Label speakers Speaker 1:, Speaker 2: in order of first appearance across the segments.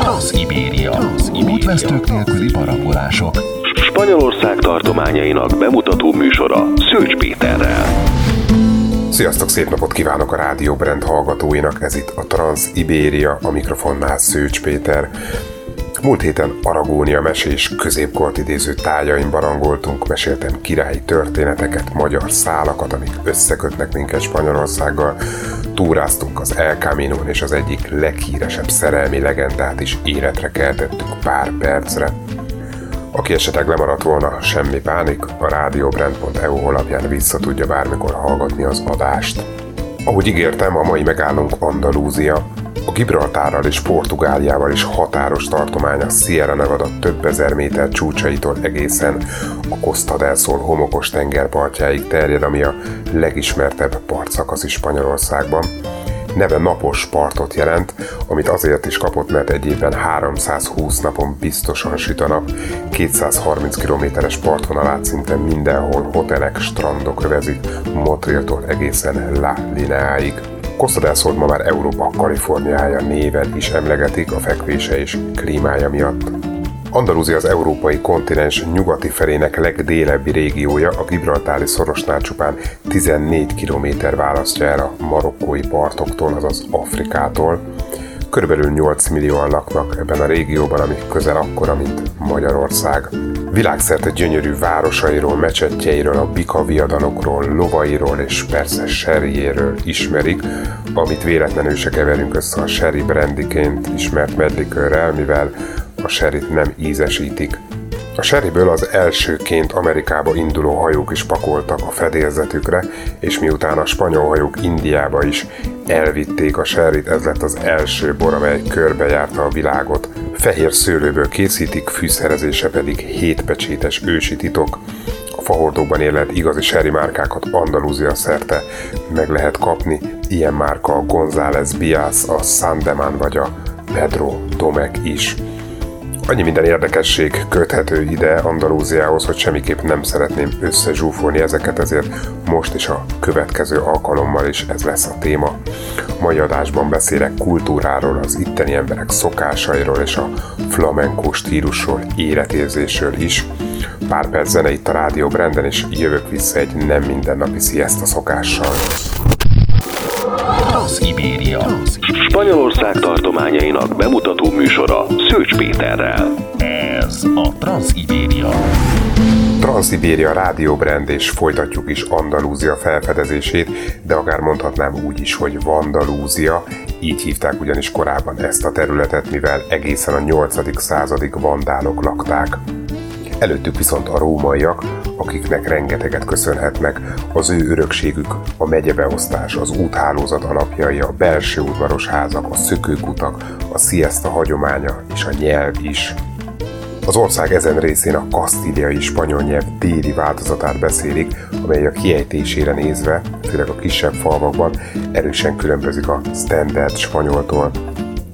Speaker 1: Transzibéria. Útvesztők nélküli parabolások.
Speaker 2: Spanyolország tartományainak bemutató műsora Szőcs Péterrel.
Speaker 3: Sziasztok, szép napot kívánok a Rádió Brand hallgatóinak, ez itt a Trans-Ibéria, a mikrofonnál Szőcs Péter. Múlt héten Aragónia mesés középkort idéző tájain barangoltunk, meséltem királyi történeteket, magyar szálakat, amik összekötnek minket Spanyolországgal, túráztunk az El camino és az egyik leghíresebb szerelmi legendát is életre keltettük pár percre. Aki esetleg lemaradt volna, semmi pánik, a radiobrand.eu honlapján vissza tudja bármikor hallgatni az adást. Ahogy ígértem, a mai megállunk Andalúzia, a Gibraltárral és Portugáliával is határos tartomány a Sierra Nevada több ezer méter csúcsaitól egészen a Costa del Sol homokos tengerpartjáig terjed, ami a legismertebb partszakasz is Spanyolországban. Neve napos partot jelent, amit azért is kapott, mert egy évben 320 napon biztosan süt a nap, 230 kilométeres partvonalát szinte mindenhol hotelek, strandok övezik, Montrealtól egészen La Lineáig. Sol ma már Európa Kaliforniája néven is emlegetik a fekvése és klímája miatt. Andalúzia az európai kontinens nyugati felének legdélebbi régiója, a Gibraltári szorosnál csupán 14 km választja el a marokkói partoktól, azaz Afrikától. Körülbelül 8 millióan laknak ebben a régióban, ami közel akkora, mint Magyarország. Világszerte gyönyörű városairól, mecsetjeiről, a bika viadanokról, lovairól és persze serjéről ismerik, amit véletlenül se keverünk össze a sherry brandiként ismert medlikőrrel, mivel a serit nem ízesítik. A seriből az elsőként Amerikába induló hajók is pakoltak a fedélzetükre, és miután a spanyol hajók Indiába is elvitték a serit, ez lett az első bor, amely körbejárta a világot. Fehér szőlőből készítik, fűszerezése pedig hétpecsétes ősi titok. A fahordóban élet igazi seri márkákat Andalúzia szerte meg lehet kapni, ilyen márka a González Bias, a Sandeman vagy a Pedro Domek is. Annyi minden érdekesség köthető ide Andalúziához, hogy semmiképp nem szeretném összezsúfolni ezeket, ezért most is a következő alkalommal is ez lesz a téma. A mai adásban beszélek kultúráról, az itteni emberek szokásairól és a flamenco stílusról, életérzésről is. Pár perc zene itt a Rádió Branden, és jövök vissza egy nem mindennapi siesta szokással.
Speaker 1: Transzibéria.
Speaker 2: Spanyolország tartományainak bemutató műsora Szőcs Péterrel.
Speaker 1: Ez a Transzibéria.
Speaker 3: Transzibéria rádióbrand és folytatjuk is Andalúzia felfedezését, de akár mondhatnám úgy is, hogy Vandalúzia, így hívták ugyanis korábban ezt a területet, mivel egészen a 8. századig vandálok lakták. Előttük viszont a rómaiak, akiknek rengeteget köszönhetnek, az ő örökségük, a megyebeosztás, az úthálózat alapjai, a belső udvaros házak, a szökőkutak, a siesta hagyománya és a nyelv is. Az ország ezen részén a kasztíliai spanyol nyelv déli változatát beszélik, amely a kiejtésére nézve, főleg a kisebb falvakban, erősen különbözik a standard spanyoltól.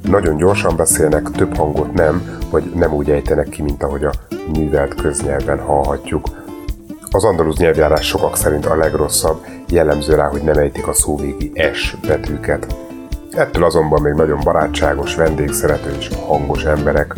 Speaker 3: Nagyon gyorsan beszélnek, több hangot nem, vagy nem úgy ejtenek ki, mint ahogy a művelt köznyelven hallhatjuk. Az andaluz nyelvjárás sokak szerint a legrosszabb, jellemző rá, hogy nem ejtik a szóvégi S betűket. Ettől azonban még nagyon barátságos, vendégszerető és hangos emberek,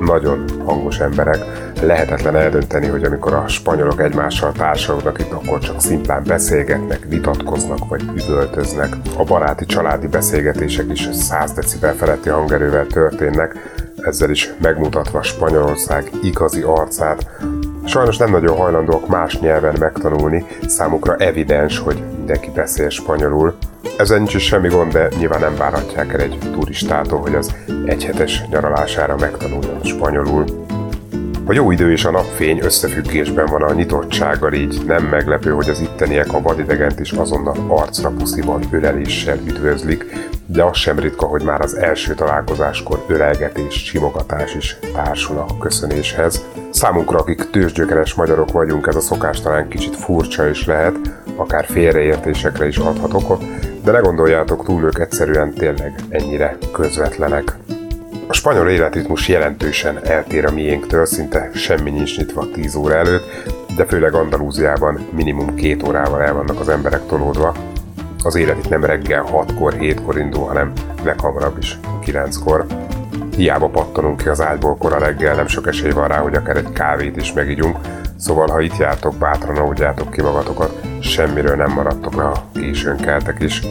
Speaker 3: nagyon hangos emberek. Lehetetlen eldönteni, hogy amikor a spanyolok egymással társalognak itt, akkor csak szimplán beszélgetnek, vitatkoznak vagy üvöltöznek. A baráti családi beszélgetések is 100 decibel feletti hangerővel történnek, ezzel is megmutatva Spanyolország igazi arcát. Sajnos nem nagyon hajlandóak más nyelven megtanulni, számukra evidens, hogy mindenki beszél spanyolul. Ezzel nincs is semmi gond, de nyilván nem várhatják el egy turistától, hogy az egyhetes nyaralására megtanuljon spanyolul. A jó idő és a napfény összefüggésben van a nyitottsággal, így nem meglepő, hogy az itteniek a vadidegent is azonnal arcra pusziban öleléssel üdvözlik, de az sem ritka, hogy már az első találkozáskor ölelgetés, simogatás is társul a köszönéshez. Számunkra, akik tőzsgyökeres magyarok vagyunk, ez a szokás talán kicsit furcsa is lehet, akár félreértésekre is adhat okot, de ne gondoljátok túl ők egyszerűen tényleg ennyire közvetlenek. A spanyol életritmus jelentősen eltér a miénktől, szinte semmi nincs nyitva 10 óra előtt, de főleg Andalúziában minimum két órával el vannak az emberek tolódva. Az élet itt nem reggel 6-kor, 7-kor indul, hanem leghamarabb is 9-kor. Hiába pattanunk ki az ágyból kora reggel, nem sok esély van rá, hogy akár egy kávét is megígyunk, szóval ha itt jártok, bátran óvjátok ki magatokat, semmiről nem maradtok le, ha későn keltek is.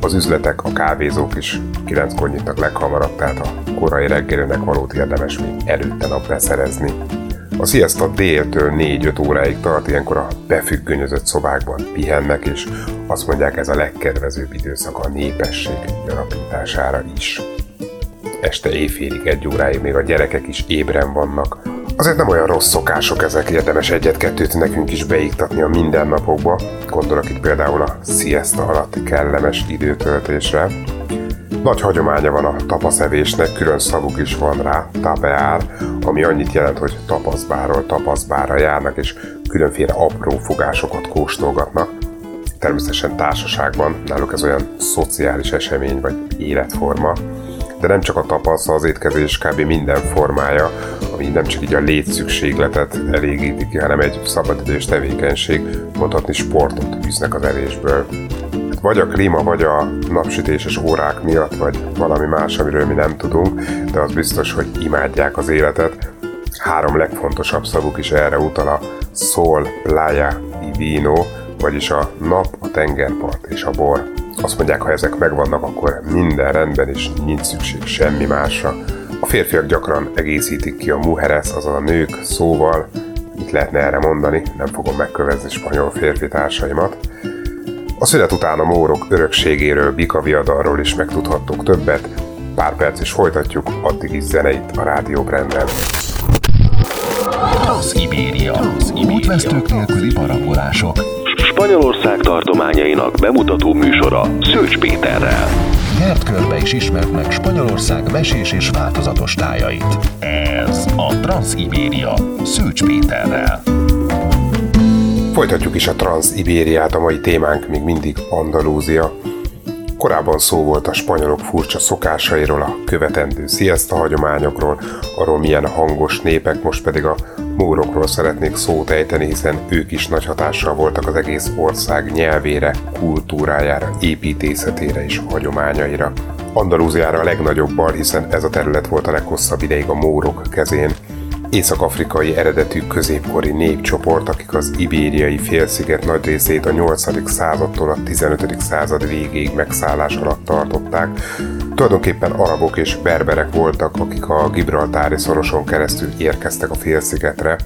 Speaker 3: Az üzletek, a kávézók is kilenckor nyitnak leghamarabb, tehát a korai reggelőnek valót érdemes még előtte nap beszerezni. A siesta déltől 4-5 óráig tart, ilyenkor a befüggönyözött szobákban pihennek, és azt mondják ez a legkedvezőbb időszak a népesség gyarapítására is. Este éjfélig egy óráig még a gyerekek is ébren vannak. Azért nem olyan rossz szokások ezek, érdemes egyet-kettőt nekünk is beiktatni a mindennapokba. Gondolok itt például a siesta alatti kellemes időtöltésre, nagy hagyománya van a tapaszevésnek, külön szavuk is van rá, tabeár, ami annyit jelent, hogy tapaszbáról tapaszbára járnak, és különféle apró fogásokat kóstolgatnak. Természetesen társaságban, náluk ez olyan szociális esemény vagy életforma, de nem csak a tapasz, az étkezés kb. minden formája, ami nem csak így a létszükségletet elégíti ki, hanem egy szabadidős tevékenység, mondhatni sportot űznek az evésből vagy a klíma, vagy a napsütéses órák miatt, vagy valami más, amiről mi nem tudunk, de az biztos, hogy imádják az életet. Három legfontosabb szavuk is erre utal a Sol, Playa, Vino, vagyis a nap, a tengerpart és a bor. Azt mondják, ha ezek megvannak, akkor minden rendben, és nincs szükség semmi másra. A férfiak gyakran egészítik ki a mujeres, azaz a nők szóval, mit lehetne erre mondani, nem fogom megkövezni spanyol férfi társaimat. A szünet után a mórok örökségéről, Bika viadalról is megtudhattuk többet. Pár perc is folytatjuk, addig is zeneit a Rádió Branden.
Speaker 1: Transzibéria. Útvesztők nélküli parabolások.
Speaker 2: Spanyolország tartományainak bemutató műsora Szőcs Péterrel.
Speaker 1: Nyert körbe is ismert meg Spanyolország mesés és változatos tájait. Ez a Transzibéria Szőcs Péterrel.
Speaker 3: Folytatjuk is a Transz-Ibériát, a mai témánk még mindig Andalúzia. Korábban szó volt a spanyolok furcsa szokásairól, a követendő siesta hagyományokról, arról milyen hangos népek, most pedig a mórokról szeretnék szót ejteni, hiszen ők is nagy hatással voltak az egész ország nyelvére, kultúrájára, építészetére és hagyományaira. Andalúziára a legnagyobb hiszen ez a terület volt a leghosszabb ideig a mórok kezén, észak-afrikai eredetű középkori népcsoport, akik az ibériai félsziget nagy részét a 8. századtól a 15. század végéig megszállás alatt tartották. Tulajdonképpen arabok és berberek voltak, akik a Gibraltári szoroson keresztül érkeztek a félszigetre.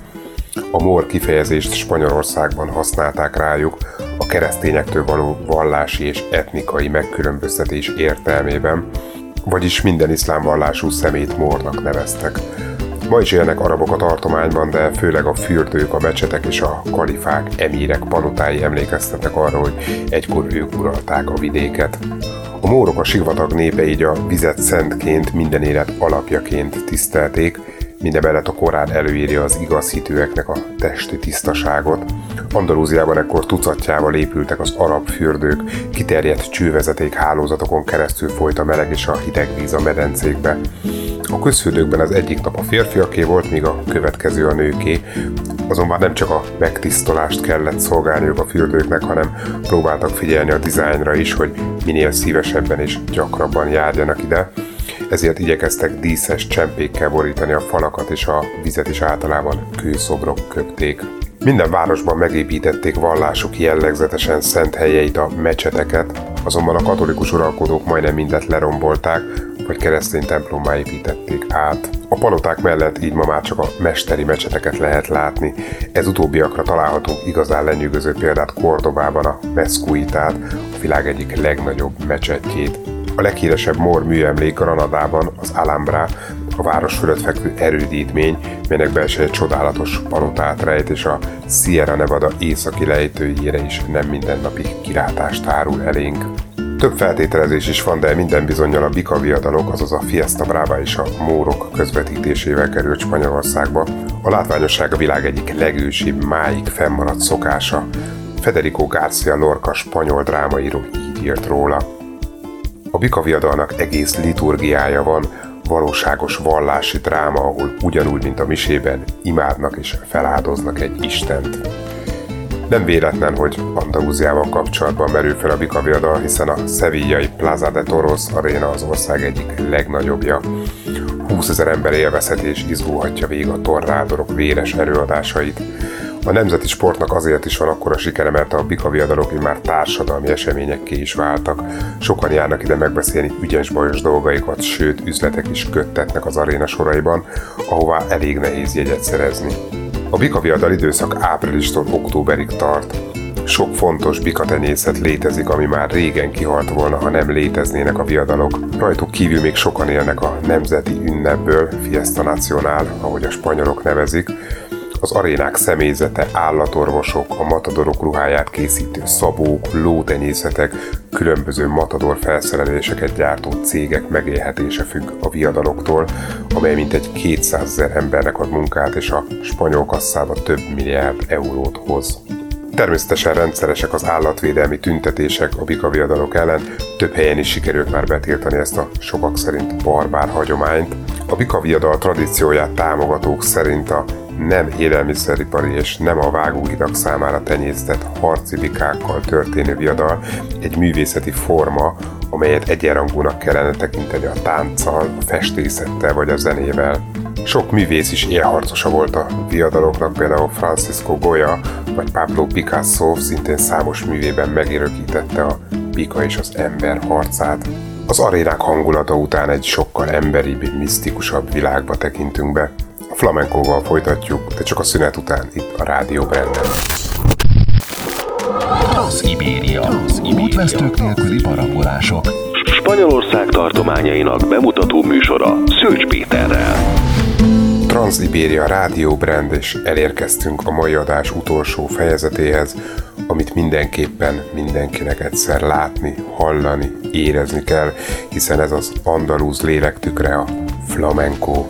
Speaker 3: A mór kifejezést Spanyolországban használták rájuk a keresztényektől való vallási és etnikai megkülönböztetés értelmében, vagyis minden iszlám vallású szemét mórnak neveztek. Ma is élnek arabok a tartományban, de főleg a fürdők, a mecsetek és a kalifák, emírek, panutái emlékeztetnek arra, hogy egykor ők uralták a vidéket. A mórok a sivatag népe így a vizet szentként, minden élet alapjaként tisztelték, Mindemellett a Korán előírja az igaz hitőeknek a testi tisztaságot. Andalúziában ekkor tucatjával épültek az arab fürdők, kiterjedt csővezeték hálózatokon keresztül folyt a meleg és a hideg víz a medencékbe. A közfürdőkben az egyik nap a férfiaké volt, míg a következő a nőké, azonban nem csak a megtisztolást kellett szolgálniuk a fürdőknek, hanem próbáltak figyelni a dizájnra is, hogy minél szívesebben és gyakrabban járjanak ide. Ezért igyekeztek díszes csempékkel borítani a falakat, és a vizet is általában kőszobrok köpték. Minden városban megépítették vallásuk jellegzetesen szent helyeit, a mecseteket, azonban a katolikus uralkodók majdnem mindet lerombolták, vagy keresztény templommá építették át. A paloták mellett így ma már csak a mesteri mecseteket lehet látni. Ez utóbbiakra találhatunk igazán lenyűgöző példát Kordobában a Mescuitát, a világ egyik legnagyobb mecsetjét, a leghíresebb mor műemlék Granadában az Alhambra, a város fölött fekvő erődítmény, melynek belső egy csodálatos palotát rejt, és a Sierra Nevada északi lejtőjére is nem mindennapi kirátást árul elénk. Több feltételezés is van, de minden bizonyal a Bika viadalok, azaz a Fiesta Brava és a Mórok közvetítésével került Spanyolországba. A látványosság a világ egyik legősibb, máig fennmaradt szokása. Federico Garcia Lorca spanyol drámaíró így írt róla. A bikaviadalnak egész liturgiája van, valóságos vallási dráma, ahol ugyanúgy, mint a misében, imádnak és feláldoznak egy Istent. Nem véletlen, hogy Andalúziával kapcsolatban merül fel a bikaviadal, hiszen a szevillai Plaza de Toros aréna az ország egyik legnagyobbja. 20 ezer ember élvezheti és izgulhatja végig a tornádorok véres erőadásait. A nemzeti sportnak azért is van akkora sikere, mert a bikaviadalok már társadalmi eseményekké is váltak. Sokan járnak ide megbeszélni ügyes-bajos dolgaikat, sőt üzletek is köttetnek az aréna soraiban, ahová elég nehéz jegyet szerezni. A bikaviadal időszak áprilistól októberig tart. Sok fontos bikatenyészet létezik, ami már régen kihalt volna, ha nem léteznének a viadalok. Rajtuk kívül még sokan élnek a nemzeti ünnepből, Fiesta Nacional, ahogy a spanyolok nevezik, az arénák személyzete, állatorvosok, a matadorok ruháját készítő szabók, lótenyészetek, különböző matador felszereléseket gyártó cégek megélhetése függ a viadaloktól, amely mintegy 200 ezer embernek ad munkát, és a spanyol kasszába több milliárd eurót hoz. Természetesen rendszeresek az állatvédelmi tüntetések a bikaviadalok ellen, több helyen is sikerült már betiltani ezt a sokak szerint barbár hagyományt. A bikaviadal tradícióját támogatók szerint a nem élelmiszeripari és nem a vágóhidak számára tenyésztett harci bikákkal történő viadal egy művészeti forma, amelyet egyenrangúnak kellene tekinteni a tánccal, a festészettel vagy a zenével. Sok művész is élharcosa volt a viadaloknak, például Francisco Goya vagy Pablo Picasso szintén számos művében megörökítette a bika és az ember harcát. Az arénák hangulata után egy sokkal emberibb, misztikusabb világba tekintünk be. Flamenkóval folytatjuk, de csak a szünet után itt a Rádió Branden.
Speaker 1: Transzibéria. Útvesztők nélküli parabolások.
Speaker 2: Spanyolország tartományainak bemutató műsora Szőcs Péterrel.
Speaker 3: Transzibéria Rádió Brand, és elérkeztünk a mai adás utolsó fejezetéhez, amit mindenképpen mindenkinek egyszer látni, hallani, érezni kell, hiszen ez az andalúz lélektükre a flamenco.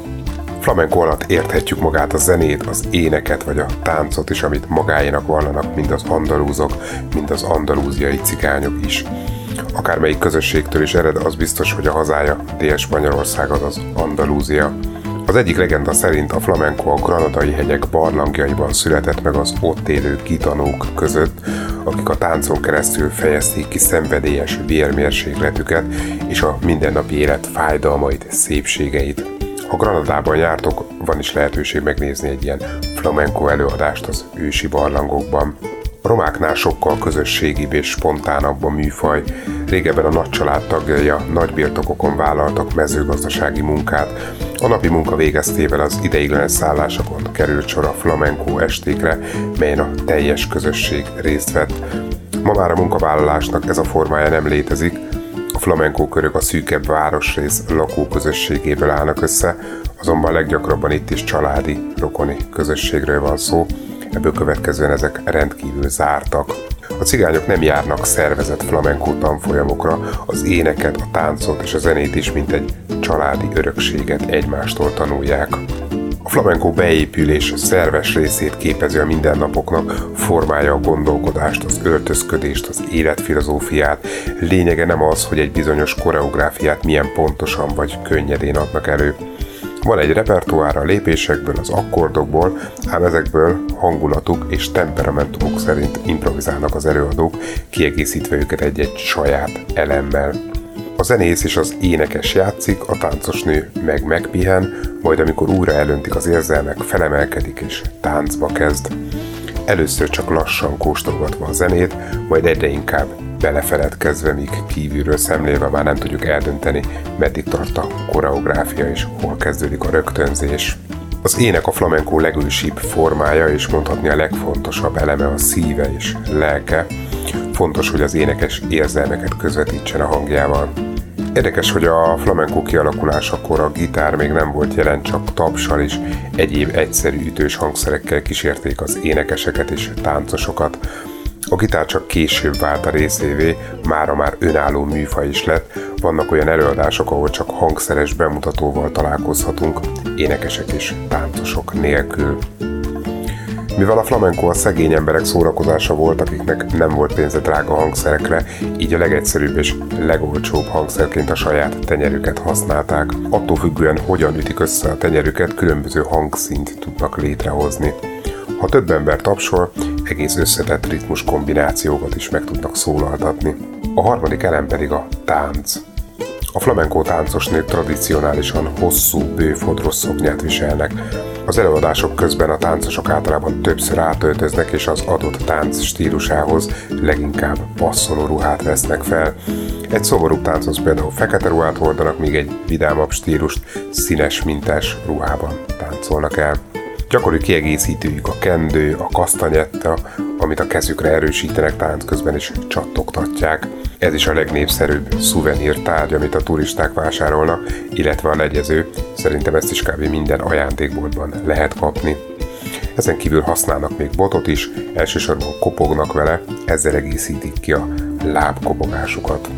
Speaker 3: Flamenco alatt érthetjük magát a zenét, az éneket vagy a táncot is, amit magáénak vallanak mind az andalúzok, mind az andalúziai cigányok is. Akármelyik közösségtől is ered, az biztos, hogy a hazája Dél-Spanyolország az az Andalúzia. Az egyik legenda szerint a flamenco a granadai hegyek barlangjaiban született meg az ott élő gitanók között, akik a táncon keresztül fejezték ki szenvedélyes vérmérsékletüket és a mindennapi élet fájdalmait, szépségeit. Ha Granadában jártok, van is lehetőség megnézni egy ilyen flamenco előadást az ősi barlangokban. A romáknál sokkal közösségibb és spontánabb a műfaj. Régebben a nagy család tagjai a nagy birtokokon vállaltak mezőgazdasági munkát. A napi munka végeztével az ideiglenes szállásokon került sor a flamenco estékre, melyen a teljes közösség részt vett. Ma már a munkavállalásnak ez a formája nem létezik, flamenco körök a szűkebb városrész lakóközösségéből állnak össze, azonban leggyakrabban itt is családi, rokoni közösségről van szó, ebből következően ezek rendkívül zártak. A cigányok nem járnak szervezett flamenco tanfolyamokra, az éneket, a táncot és a zenét is, mint egy családi örökséget egymástól tanulják. A flamenco beépülés szerves részét képezi a mindennapoknak, formálja a gondolkodást, az öltözködést, az életfilozófiát. Lényege nem az, hogy egy bizonyos koreográfiát milyen pontosan vagy könnyedén adnak elő. Van egy repertoár a lépésekből, az akkordokból, ám ezekből hangulatuk és temperamentumuk szerint improvizálnak az előadók, kiegészítve őket egy-egy saját elemmel. A zenész és az énekes játszik, a táncos nő meg megpihen, majd amikor újra elöntik az érzelmek, felemelkedik és táncba kezd. Először csak lassan kóstolgatva a zenét, majd egyre inkább belefeledkezve, míg kívülről szemlélve már nem tudjuk eldönteni, meddig tart a koreográfia és hol kezdődik a rögtönzés. Az ének a flamenco legősibb formája, és mondhatni a legfontosabb eleme a szíve és lelke. Fontos, hogy az énekes érzelmeket közvetítsen a hangjával. Érdekes, hogy a flamenco kialakulásakor a gitár még nem volt jelen, csak tapsal is egyéb egyszerű ütős hangszerekkel kísérték az énekeseket és táncosokat. A gitár csak később vált a részévé, mára már önálló műfaj is lett, vannak olyan előadások, ahol csak hangszeres bemutatóval találkozhatunk, énekesek és táncosok nélkül. Mivel a flamenco a szegény emberek szórakozása volt, akiknek nem volt pénze drága hangszerekre, így a legegyszerűbb és legolcsóbb hangszerként a saját tenyerüket használták. Attól függően, hogyan ütik össze a tenyerüket, különböző hangszint tudnak létrehozni. Ha több ember tapsol, egész összetett ritmus kombinációkat is meg tudnak szólaltatni. A harmadik elem pedig a tánc. A flamenco táncos nők tradicionálisan hosszú, bőfodros szoknyát viselnek. Az előadások közben a táncosok általában többször átöltöznek és az adott tánc stílusához leginkább passzoló ruhát vesznek fel. Egy szomorú táncos például fekete ruhát hordanak, míg egy vidámabb stílust színes mintás ruhában táncolnak el. Gyakori kiegészítőjük a kendő, a kasztanyetta, amit a kezükre erősítenek tánc közben is csattogtatják. Ez is a legnépszerűbb szuvenír tárgy, amit a turisták vásárolnak, illetve a legyező. Szerintem ezt is kb. minden ajándékboltban lehet kapni. Ezen kívül használnak még botot is, elsősorban kopognak vele, ezzel egészítik ki a lábkopogásukat.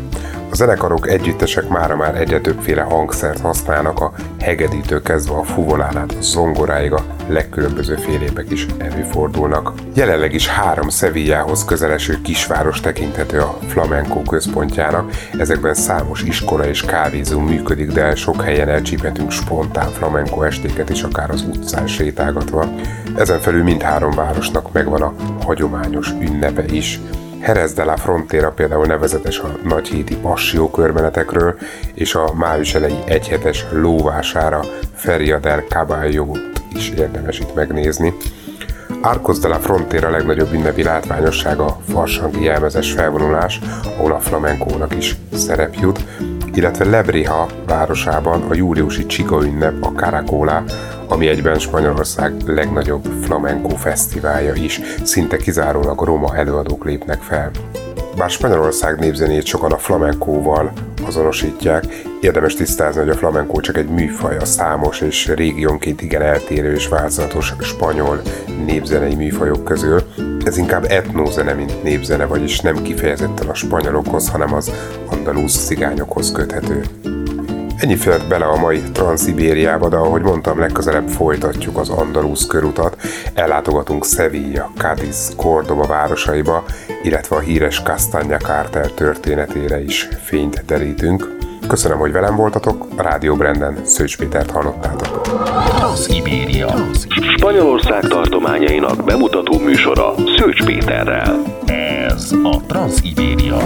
Speaker 3: A zenekarok, együttesek mára már egyre többféle hangszert használnak, a hegedítő kezdve a fuvolánát, a zongoráig a legkülönböző félépek is előfordulnak. Jelenleg is három Sevillához közeleső kisváros tekinthető a flamenco központjának, ezekben számos iskola és kávézó működik, de sok helyen elcsíphetünk spontán flamenco estéket is, akár az utcán sétálgatva. Ezen felül mindhárom városnak megvan a hagyományos ünnepe is. Jerez de la Frontera például nevezetes a nagyhéti passió körmenetekről, és a május elejé egyhetes lóvására Feria del caballo is érdemes itt megnézni. Arcos de la Frontera legnagyobb ünnepi látványossága farsangi jelmezes felvonulás, ahol a flamenkónak is szerep jut, illetve Lebriha városában a júliusi csiga ünnep, a Caracola, ami egyben Spanyolország legnagyobb flamenco fesztiválja is, szinte kizárólag roma előadók lépnek fel. Bár Spanyolország népzenét sokan a flamenkóval azonosítják, érdemes tisztázni, hogy a flamenkó csak egy műfaj a számos és régiónként igen eltérő és változatos spanyol népzenei műfajok közül. Ez inkább etnózene, mint népzene, vagyis nem kifejezetten a spanyolokhoz, hanem az andalúz cigányokhoz köthető. Ennyi fért bele a mai Transzibériába, de ahogy mondtam, legközelebb folytatjuk az Andalusz körutat, ellátogatunk Sevilla, Cadiz, Cordoba városaiba, illetve a híres Castanya Carter történetére is fényt derítünk. Köszönöm, hogy velem voltatok, a Rádió Branden Szőcs Pétert hallottátok.
Speaker 1: Transzibéria.
Speaker 2: Spanyolország tartományainak bemutató műsora Szőcs Péterrel.
Speaker 1: Ez a Transzibéria.